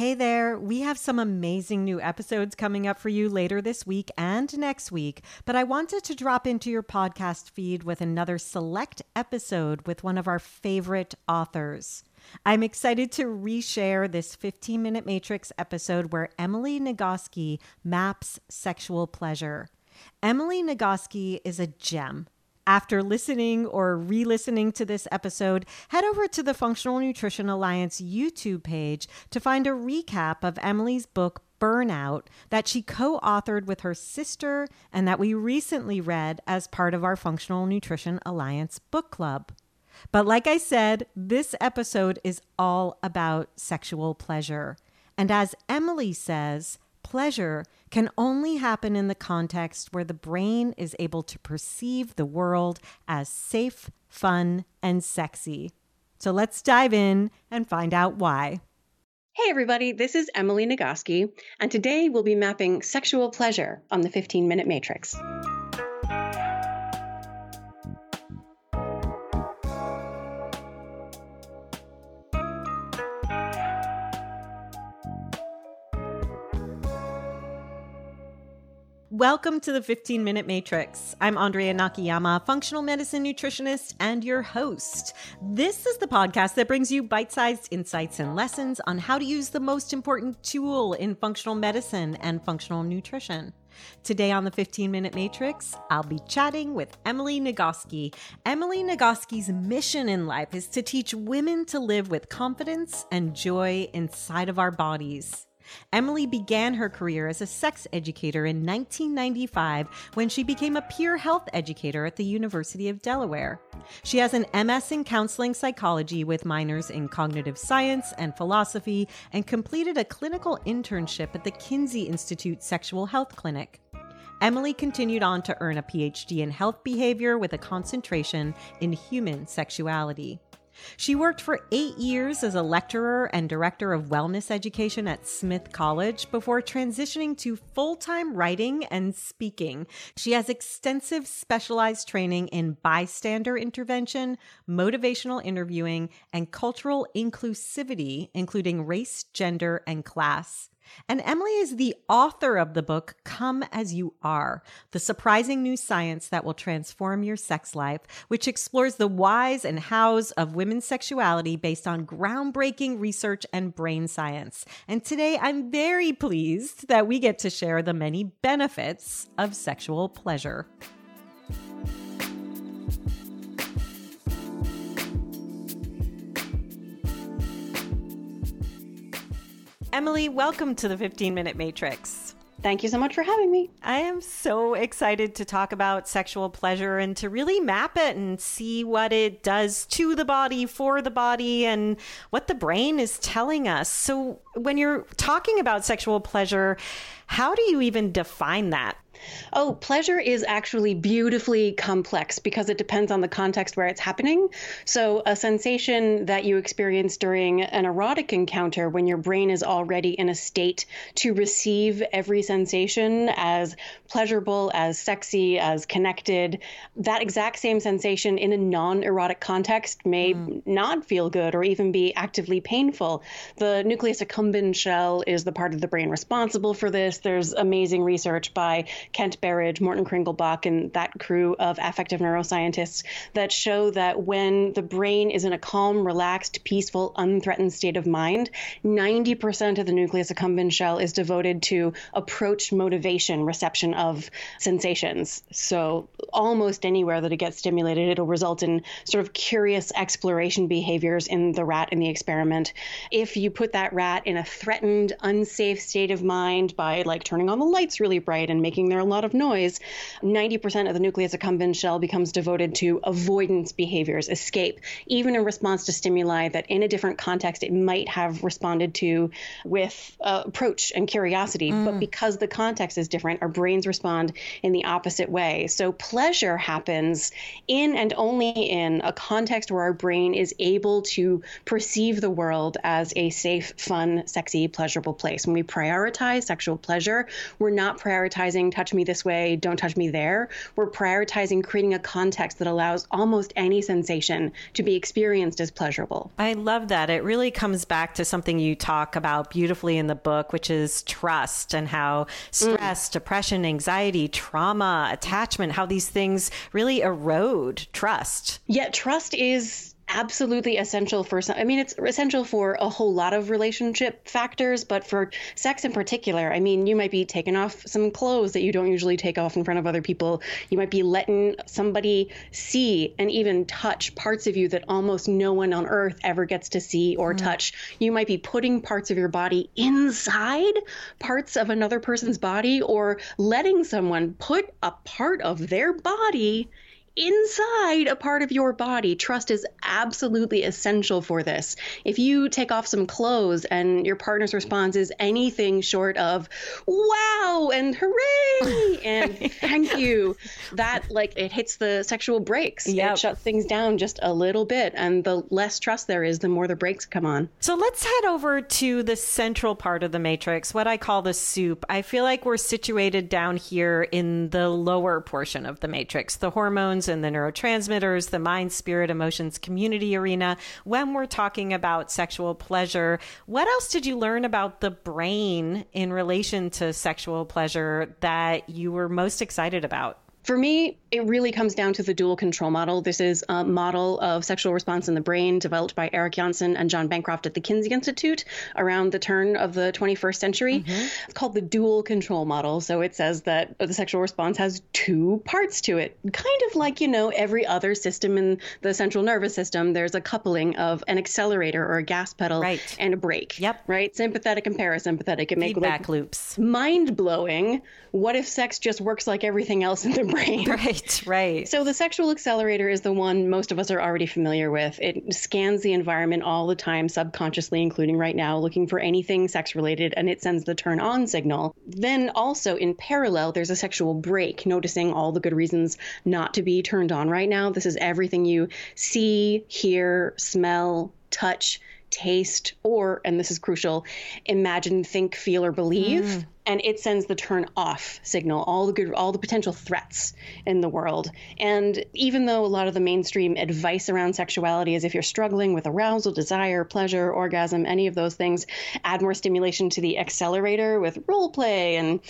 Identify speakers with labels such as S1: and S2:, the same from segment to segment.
S1: Hey there, we have some amazing new episodes coming up for you later this week and next week, but I wanted to drop into your podcast feed with another select episode with one of our favorite authors. I'm excited to reshare this 15 minute matrix episode where Emily Nagoski maps sexual pleasure. Emily Nagoski is a gem. After listening or re listening to this episode, head over to the Functional Nutrition Alliance YouTube page to find a recap of Emily's book, Burnout, that she co authored with her sister and that we recently read as part of our Functional Nutrition Alliance book club. But like I said, this episode is all about sexual pleasure. And as Emily says, pleasure can only happen in the context where the brain is able to perceive the world as safe, fun, and sexy. So let's dive in and find out why.
S2: Hey, everybody, this is Emily Nagoski, and today we'll be mapping sexual pleasure on the 15 minute matrix.
S1: Welcome to the 15 Minute Matrix. I'm Andrea Nakayama, functional medicine nutritionist and your host. This is the podcast that brings you bite sized insights and lessons on how to use the most important tool in functional medicine and functional nutrition. Today on the 15 Minute Matrix, I'll be chatting with Emily Nagoski. Emily Nagoski's mission in life is to teach women to live with confidence and joy inside of our bodies. Emily began her career as a sex educator in 1995 when she became a peer health educator at the University of Delaware. She has an MS in counseling psychology with minors in cognitive science and philosophy and completed a clinical internship at the Kinsey Institute Sexual Health Clinic. Emily continued on to earn a PhD in health behavior with a concentration in human sexuality. She worked for eight years as a lecturer and director of wellness education at Smith College before transitioning to full time writing and speaking. She has extensive specialized training in bystander intervention, motivational interviewing, and cultural inclusivity, including race, gender, and class. And Emily is the author of the book Come As You Are The Surprising New Science That Will Transform Your Sex Life, which explores the whys and hows of women's sexuality based on groundbreaking research and brain science. And today I'm very pleased that we get to share the many benefits of sexual pleasure. Emily, welcome to the 15 Minute Matrix.
S2: Thank you so much for having me.
S1: I am so excited to talk about sexual pleasure and to really map it and see what it does to the body, for the body, and what the brain is telling us. So, when you're talking about sexual pleasure, how do you even define that?
S2: Oh, pleasure is actually beautifully complex because it depends on the context where it's happening. So, a sensation that you experience during an erotic encounter when your brain is already in a state to receive every sensation as pleasurable, as sexy, as connected, that exact same sensation in a non erotic context may mm. not feel good or even be actively painful. The nucleus accumbens shell is the part of the brain responsible for this. There's amazing research by Kent Berridge, Morten Kringelbach, and that crew of affective neuroscientists that show that when the brain is in a calm, relaxed, peaceful, unthreatened state of mind, 90% of the nucleus accumbens shell is devoted to approach motivation, reception of sensations. So almost anywhere that it gets stimulated, it'll result in sort of curious exploration behaviors in the rat in the experiment. If you put that rat in a threatened, unsafe state of mind by like turning on the lights really bright and making their a lot of noise, 90% of the nucleus accumbens shell becomes devoted to avoidance behaviors, escape, even in response to stimuli that in a different context it might have responded to with uh, approach and curiosity. Mm. But because the context is different, our brains respond in the opposite way. So pleasure happens in and only in a context where our brain is able to perceive the world as a safe, fun, sexy, pleasurable place. When we prioritize sexual pleasure, we're not prioritizing touch touch me this way, don't touch me there. We're prioritizing creating a context that allows almost any sensation to be experienced as pleasurable.
S1: I love that. It really comes back to something you talk about beautifully in the book, which is trust and how stress, mm. depression, anxiety, trauma, attachment, how these things really erode trust.
S2: Yet trust is absolutely essential for some. I mean, it's essential for a whole lot of relationship factors, but for sex in particular, I mean, you might be taking off some clothes that you don't usually take off in front of other people. You might be letting somebody see and even touch parts of you that almost no one on earth ever gets to see or mm. touch. You might be putting parts of your body inside parts of another person's body or letting someone put a part of their body inside a part of your body. Trust is absolutely essential for this. If you take off some clothes and your partner's response is anything short of wow and hooray and thank you, that like it hits the sexual brakes. Yep. It shuts things down just a little bit. And the less trust there is, the more the brakes come on.
S1: So let's head over to the central part of the matrix, what I call the soup. I feel like we're situated down here in the lower portion of the matrix, the hormones and the neurotransmitters, the mind, spirit, emotions community arena. When we're talking about sexual pleasure, what else did you learn about the brain in relation to sexual pleasure that you were most excited about?
S2: For me, it really comes down to the dual control model. This is a model of sexual response in the brain developed by Erick Janssen and John Bancroft at the Kinsey Institute around the turn of the 21st century. Mm-hmm. It's called the dual control model. So it says that the sexual response has two parts to it, kind of like, you know, every other system in the central nervous system. There's a coupling of an accelerator or a gas pedal right. and a brake.
S1: Yep.
S2: Right? Sympathetic and parasympathetic.
S1: It makes feedback like, loops.
S2: Mind blowing. What if sex just works like everything else in the brain.
S1: Right, right.
S2: So the sexual accelerator is the one most of us are already familiar with. It scans the environment all the time, subconsciously, including right now, looking for anything sex related, and it sends the turn on signal. Then also in parallel, there's a sexual brake, noticing all the good reasons not to be turned on right now. This is everything you see, hear, smell, touch taste, or, and this is crucial, imagine, think, feel, or believe. Mm. And it sends the turn off signal, all the good, all the potential threats in the world. And even though a lot of the mainstream advice around sexuality is if you're struggling with arousal, desire, pleasure, orgasm, any of those things, add more stimulation to the accelerator with role play and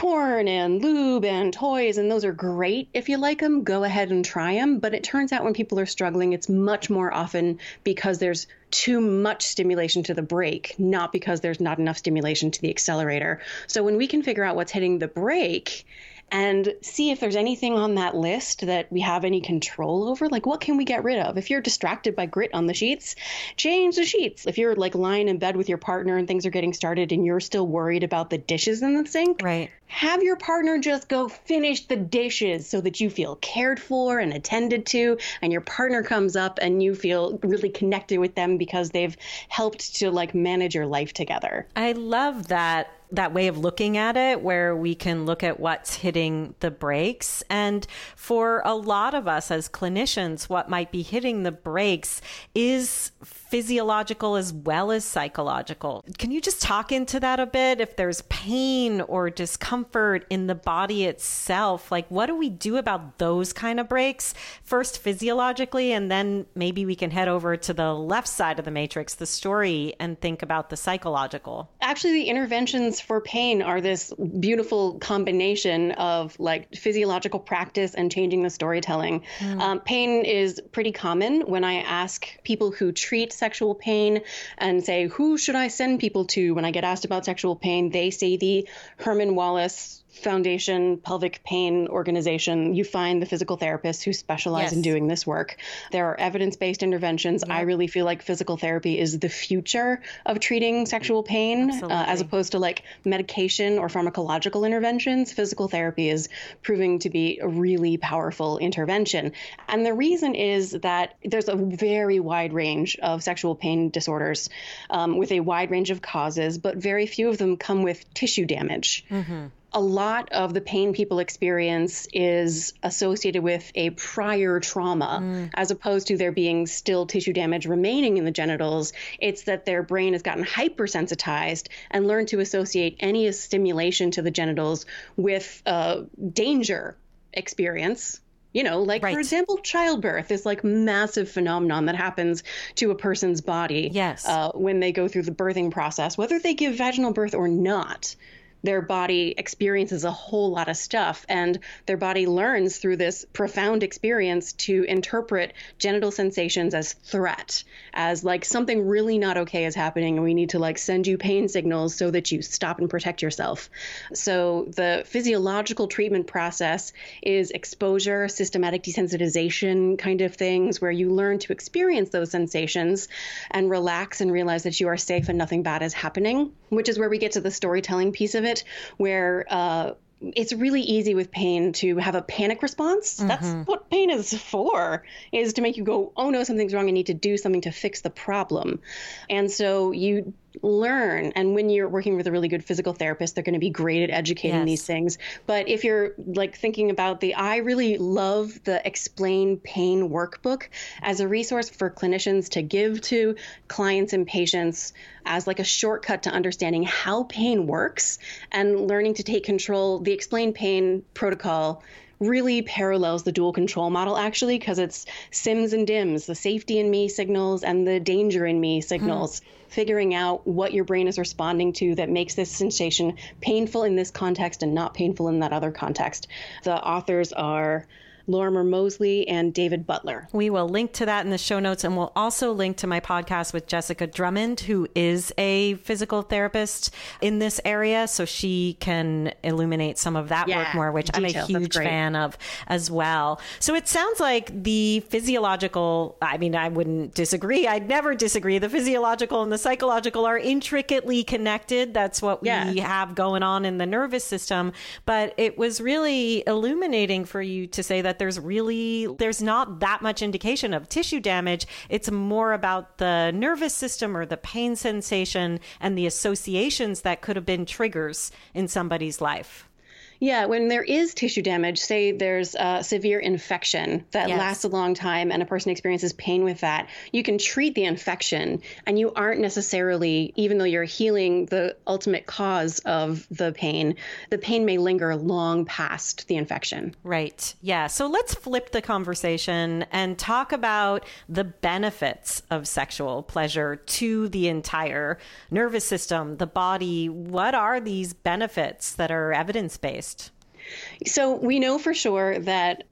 S2: porn and lube and toys, and those are great. If you like them, go ahead and try them. But it turns out when people are struggling, it's much more often because there's too much stimulation to the brake, not because there's not enough stimulation to the accelerator. So when we can figure out what's hitting the brake, and see if there's anything on that list that we have any control over. Like, what can we get rid of? If you're distracted by grit on the sheets, change the sheets. If you're like lying in bed with your partner and things are getting started and you're still worried about the dishes in the sink,
S1: right.
S2: have your partner just go finish the dishes so that you feel cared for and attended to. And your partner comes up and you feel really connected with them because they've helped to like manage your life together.
S1: I love that that way of looking at it where we can look at what's hitting the brakes. And for a lot of us as clinicians, what might be hitting the brakes is physiological as well as psychological. Can you just talk into that a bit? If there's pain or discomfort in the body itself, like what do we do about those kind of brakes? First, physiologically, and then maybe we can head over to the left side of the matrix, the story, and think about the psychological.
S2: Actually, the interventions for pain are this beautiful combination of like physiological practice and changing the storytelling. Mm. Um, pain is pretty common when I ask people who treat sexual pain and say, who should I send people to when I get asked about sexual pain? They say the Herman Wallace Foundation Pelvic Pain Organization, you find the physical therapists who specialize yes. in doing this work. There are evidence based interventions. I really feel like physical therapy is the future of treating sexual pain uh, as opposed to like medication or pharmacological interventions. Physical therapy is proving to be a really powerful intervention. And the reason is that there's a very wide range of sexual pain disorders um, with a wide range of causes, but very few of them come with tissue damage. Mm-hmm a lot of the pain people experience is associated with a prior trauma, mm. as opposed to there being still tissue damage remaining in the genitals. It's that their brain has gotten hypersensitized and learned to associate any stimulation to the genitals with uh, danger experience you know like right. for example childbirth is like massive phenomenon that happens to a person's body
S1: yes
S2: uh, when they go through the birthing process whether they give vaginal birth or not their body experiences a whole lot of stuff and their body learns through this profound experience to interpret genital sensations as threat as like something really not okay is happening and we need to like send you pain signals so that you stop and protect yourself. So the physiological treatment process is exposure systematic desensitization kind of things where you learn to experience those sensations and relax and realize that you are safe and nothing bad is happening which is where we get to the storytelling piece of it it, where uh, it's really easy with pain to have a panic response. Mm-hmm. That's what pain is for, is to make you go, oh no, something's wrong. I need to do something to fix the problem. And so you learn and when you're working with a really good physical therapist they're going to be great at educating yes. these things but if you're like thinking about the i really love the explain pain workbook as a resource for clinicians to give to clients and patients as like a shortcut to understanding how pain works and learning to take control the explain pain protocol really parallels the dual control model actually because it's sims and dims the safety in me signals and the danger in me signals hmm figuring out what your brain is responding to that makes this sensation painful in this context and not painful in that other context. The authors are Lorimer Moseley and David Butler.
S1: We will link to that in the show notes, and we'll also link to my podcast with Jessica Drummond, who is a physical therapist in this area, so she can illuminate some of that yeah, work more, which I'm a huge fan of as well. So it sounds like the physiological, I mean, I wouldn't disagree. I'd never disagree. The physiological and the psychological are intricately connected. That's what we have going on in the nervous system. But it was really illuminating for you to say that there's really there's not that much indication of tissue damage. It's more about the nervous system or the pain sensation and the associations that could have been triggers in somebody's life.
S2: Yeah, when there is tissue damage, say there's a severe infection that yes. lasts a long time and a person experiences pain with that, you can treat the infection and you aren't necessarily, even though you're healing the ultimate cause of the pain, the pain may linger long past the infection.
S1: Right. Yeah. So let's flip the conversation and talk about the benefits of sexual pleasure to the entire nervous system, the body. What are these benefits that are evidence based?
S2: So we know for sure that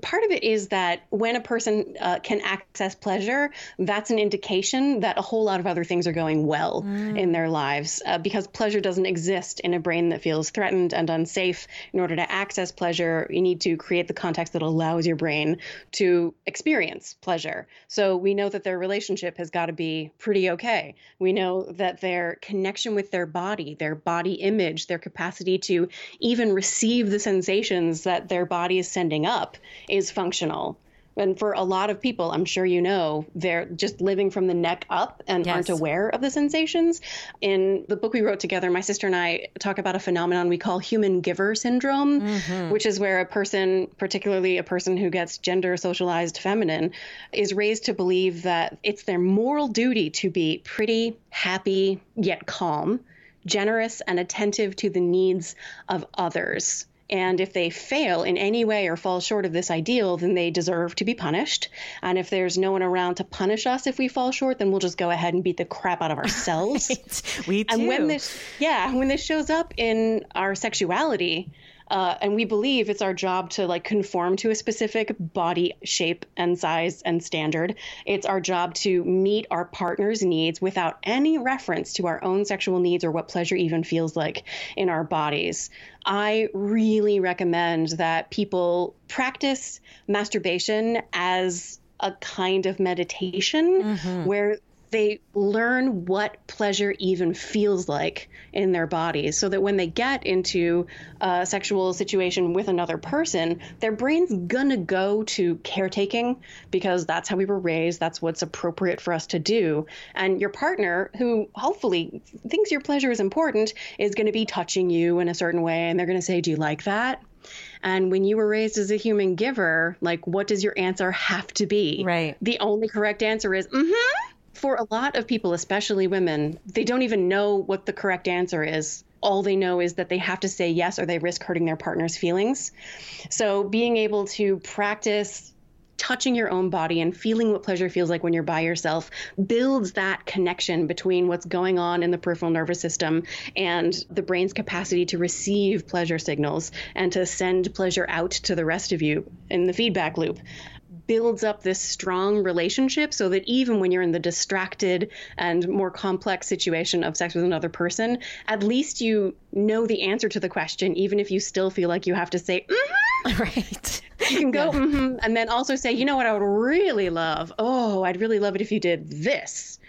S2: part of it is that when a person uh, can access pleasure, that's an indication that a whole lot of other things are going well mm. in their lives uh, because pleasure doesn't exist in a brain that feels threatened and unsafe. In order to access pleasure, you need to create the context that allows your brain to experience pleasure. So we know that their relationship has got to be pretty okay. We know that their connection with their body, their body image, their capacity to even receive the sensations that their body is sending up is functional. And for a lot of people, I'm sure you know, they're just living from the neck up and yes. aren't aware of the sensations. In the book we wrote together, my sister and I talk about a phenomenon we call human giver syndrome, mm-hmm. which is where a person, particularly a person who gets gender socialized feminine, is raised to believe that it's their moral duty to be pretty, happy, yet calm, generous, and attentive to the needs of others. And if they fail in any way or fall short of this ideal, then they deserve to be punished. And if there's no one around to punish us if we fall short, then we'll just go ahead and beat the crap out of ourselves.
S1: right. We do.
S2: And when this, yeah, when this shows up in our sexuality, uh, and we believe it's our job to like conform to a specific body shape and size and standard. It's our job to meet our partner's needs without any reference to our own sexual needs or what pleasure even feels like in our bodies. I really recommend that people practice masturbation as a kind of meditation mm-hmm. where they learn what pleasure even feels like in their bodies so that when they get into a sexual situation with another person, their brain's gonna go to caretaking because that's how we were raised, that's what's appropriate for us to do. And your partner, who hopefully thinks your pleasure is important, is gonna be touching you in a certain way and they're gonna say, Do you like that? And when you were raised as a human giver, like, what does your answer have to be?
S1: Right.
S2: The only correct answer is, mm hmm for a lot of people, especially women, they don't even know what the correct answer is. All they know is that they have to say yes or they risk hurting their partner's feelings. So, being able to practice touching your own body and feeling what pleasure feels like when you're by yourself builds that connection between what's going on in the peripheral nervous system and the brain's capacity to receive pleasure signals and to send pleasure out to the rest of you in the feedback loop builds up this strong relationship so that even when you're in the distracted and more complex situation of sex with another person, at least you know the answer to the question, even if you still feel like you have to say, mm-hmm.
S1: right.
S2: You can go, yeah. mm-hmm, and then also say, you know what I would really love? Oh, I'd really love it if you did this.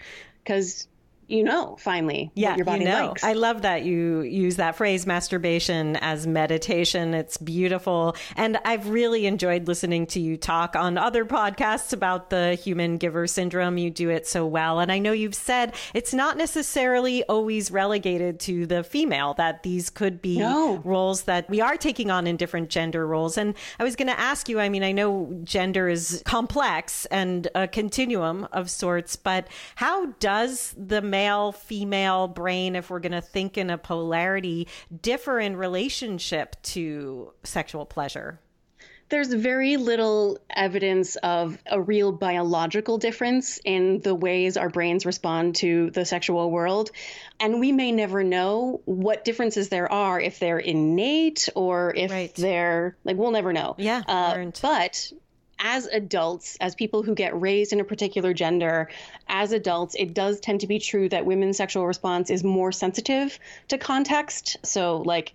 S2: Because you know finally
S1: yeah
S2: your body
S1: you know.
S2: likes.
S1: I love that you use that phrase masturbation as meditation. It's beautiful. And I've really enjoyed listening to you talk on other podcasts about the human giver syndrome. You do it so well. And I know you've said it's not necessarily always relegated to the female, that these could be
S2: no.
S1: roles that we are taking on in different gender roles. And I was going to ask you, I mean, I know gender is complex and a continuum of sorts, but how does the male male female brain, if we're going to think in a polarity, differ in relationship to sexual pleasure?
S2: There's very little evidence of a real biological difference in the ways our brains respond to the sexual world. And we may never know what differences there are if they're innate or if right. they're like, we'll never know.
S1: Yeah. Uh,
S2: but as adults, as people who get raised in a particular gender, as adults, it does tend to be true that women's sexual response is more sensitive to context. So, like,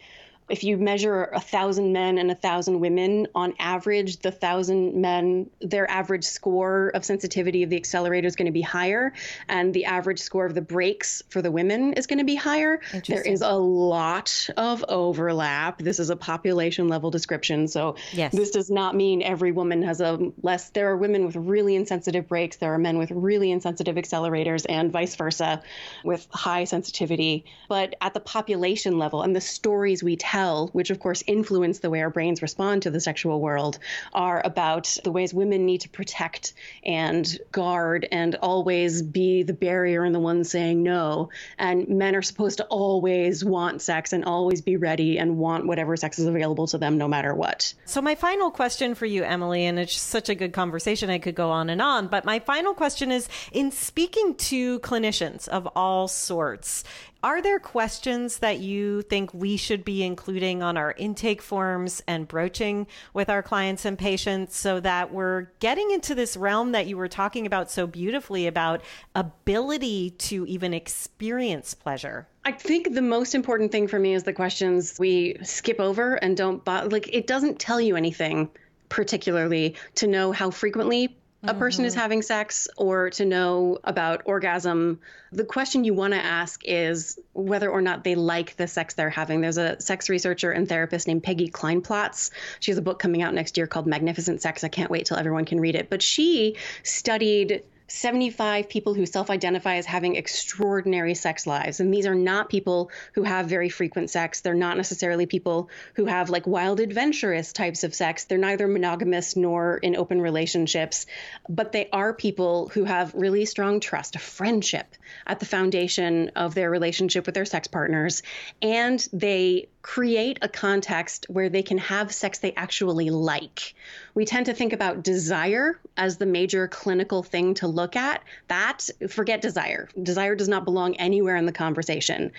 S2: if you measure a thousand men and a thousand women, on average, the thousand men, their average score of sensitivity of the accelerator is going to be higher, and the average score of the brakes for the women is going to be higher. There is a lot of overlap. This is a population level description, so yes. this does not mean every woman has a less. There are women with really insensitive brakes. There are men with really insensitive accelerators, and vice versa, with high sensitivity. But at the population level and the stories we tell which of course influence the way our brains respond to the sexual world, are about the ways women need to protect and guard and always be the barrier and the one saying no. And men are supposed to always want sex and always be ready and want whatever sex is available to them no matter what.
S1: So, my final question for you, Emily, and it's such a good conversation, I could go on and on, but my final question is in speaking to clinicians of all sorts, are there questions that you think we should be including on our intake forms and broaching with our clients and patients so that we're getting into this realm that you were talking about so beautifully about ability to even experience pleasure?
S2: I think the most important thing for me is the questions we skip over and don't like it doesn't tell you anything particularly to know how frequently a person mm-hmm. is having sex or to know about orgasm, the question you want to ask is whether or not they like the sex they're having. There's a sex researcher and therapist named Peggy Kleinplatz. She has a book coming out next year called Magnificent Sex. I can't wait till everyone can read it. But she studied 75 people who self identify as having extraordinary sex lives. And these are not people who have very frequent sex. They're not necessarily people who have like wild adventurous types of sex. They're neither monogamous nor in open relationships, but they are people who have really strong trust, a friendship at the foundation of their relationship with their sex partners. And they create a context where they can have sex they actually like. We tend to think about desire as the major clinical thing to look at. That, forget desire. Desire does not belong anywhere in the conversation.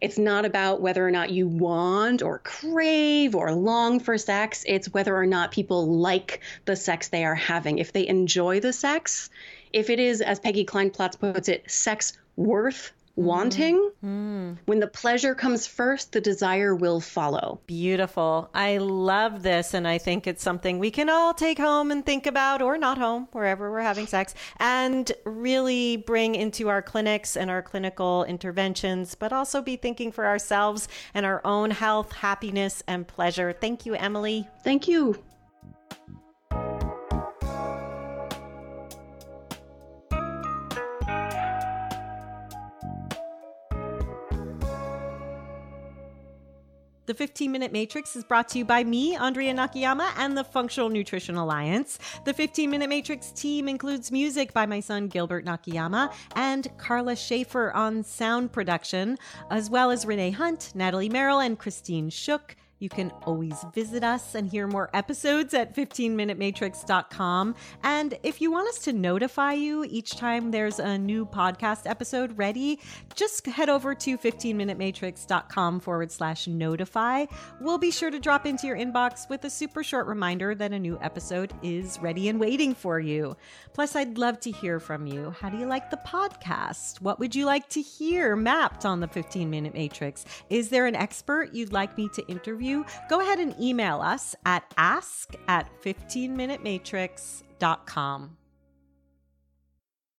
S2: It's not about whether or not you want or crave or long for sex. It's whether or not people like the sex they are having. If they enjoy the sex, if it is, as Peggy Kleinplatz puts it, sex worth wanting. Mm. When the pleasure comes first, the desire will follow.
S1: Beautiful. I love this. And I think it's something we can all take home and think about, or not home, wherever we're having sex, and really bring into our clinics and our clinical interventions, but also be thinking for ourselves and our own health, happiness, and pleasure. Thank you, Emily.
S2: Thank you.
S1: The 15 Minute Matrix is brought to you by me, Andrea Nakayama, and the Functional Nutrition Alliance. The 15 Minute Matrix team includes music by my son Gilbert Nakayama and Carla Schaefer on sound production, as well as Renee Hunt, Natalie Merrill, and Christine Shook. You can always visit us and hear more episodes at 15minutematrix.com. And if you want us to notify you each time there's a new podcast episode ready, just head over to 15minutematrix.com forward slash notify. We'll be sure to drop into your inbox with a super short reminder that a new episode is ready and waiting for you. Plus, I'd love to hear from you. How do you like the podcast? What would you like to hear mapped on the 15 Minute Matrix? Is there an expert you'd like me to interview? Go ahead and email us at ask at 15minutematrix.com.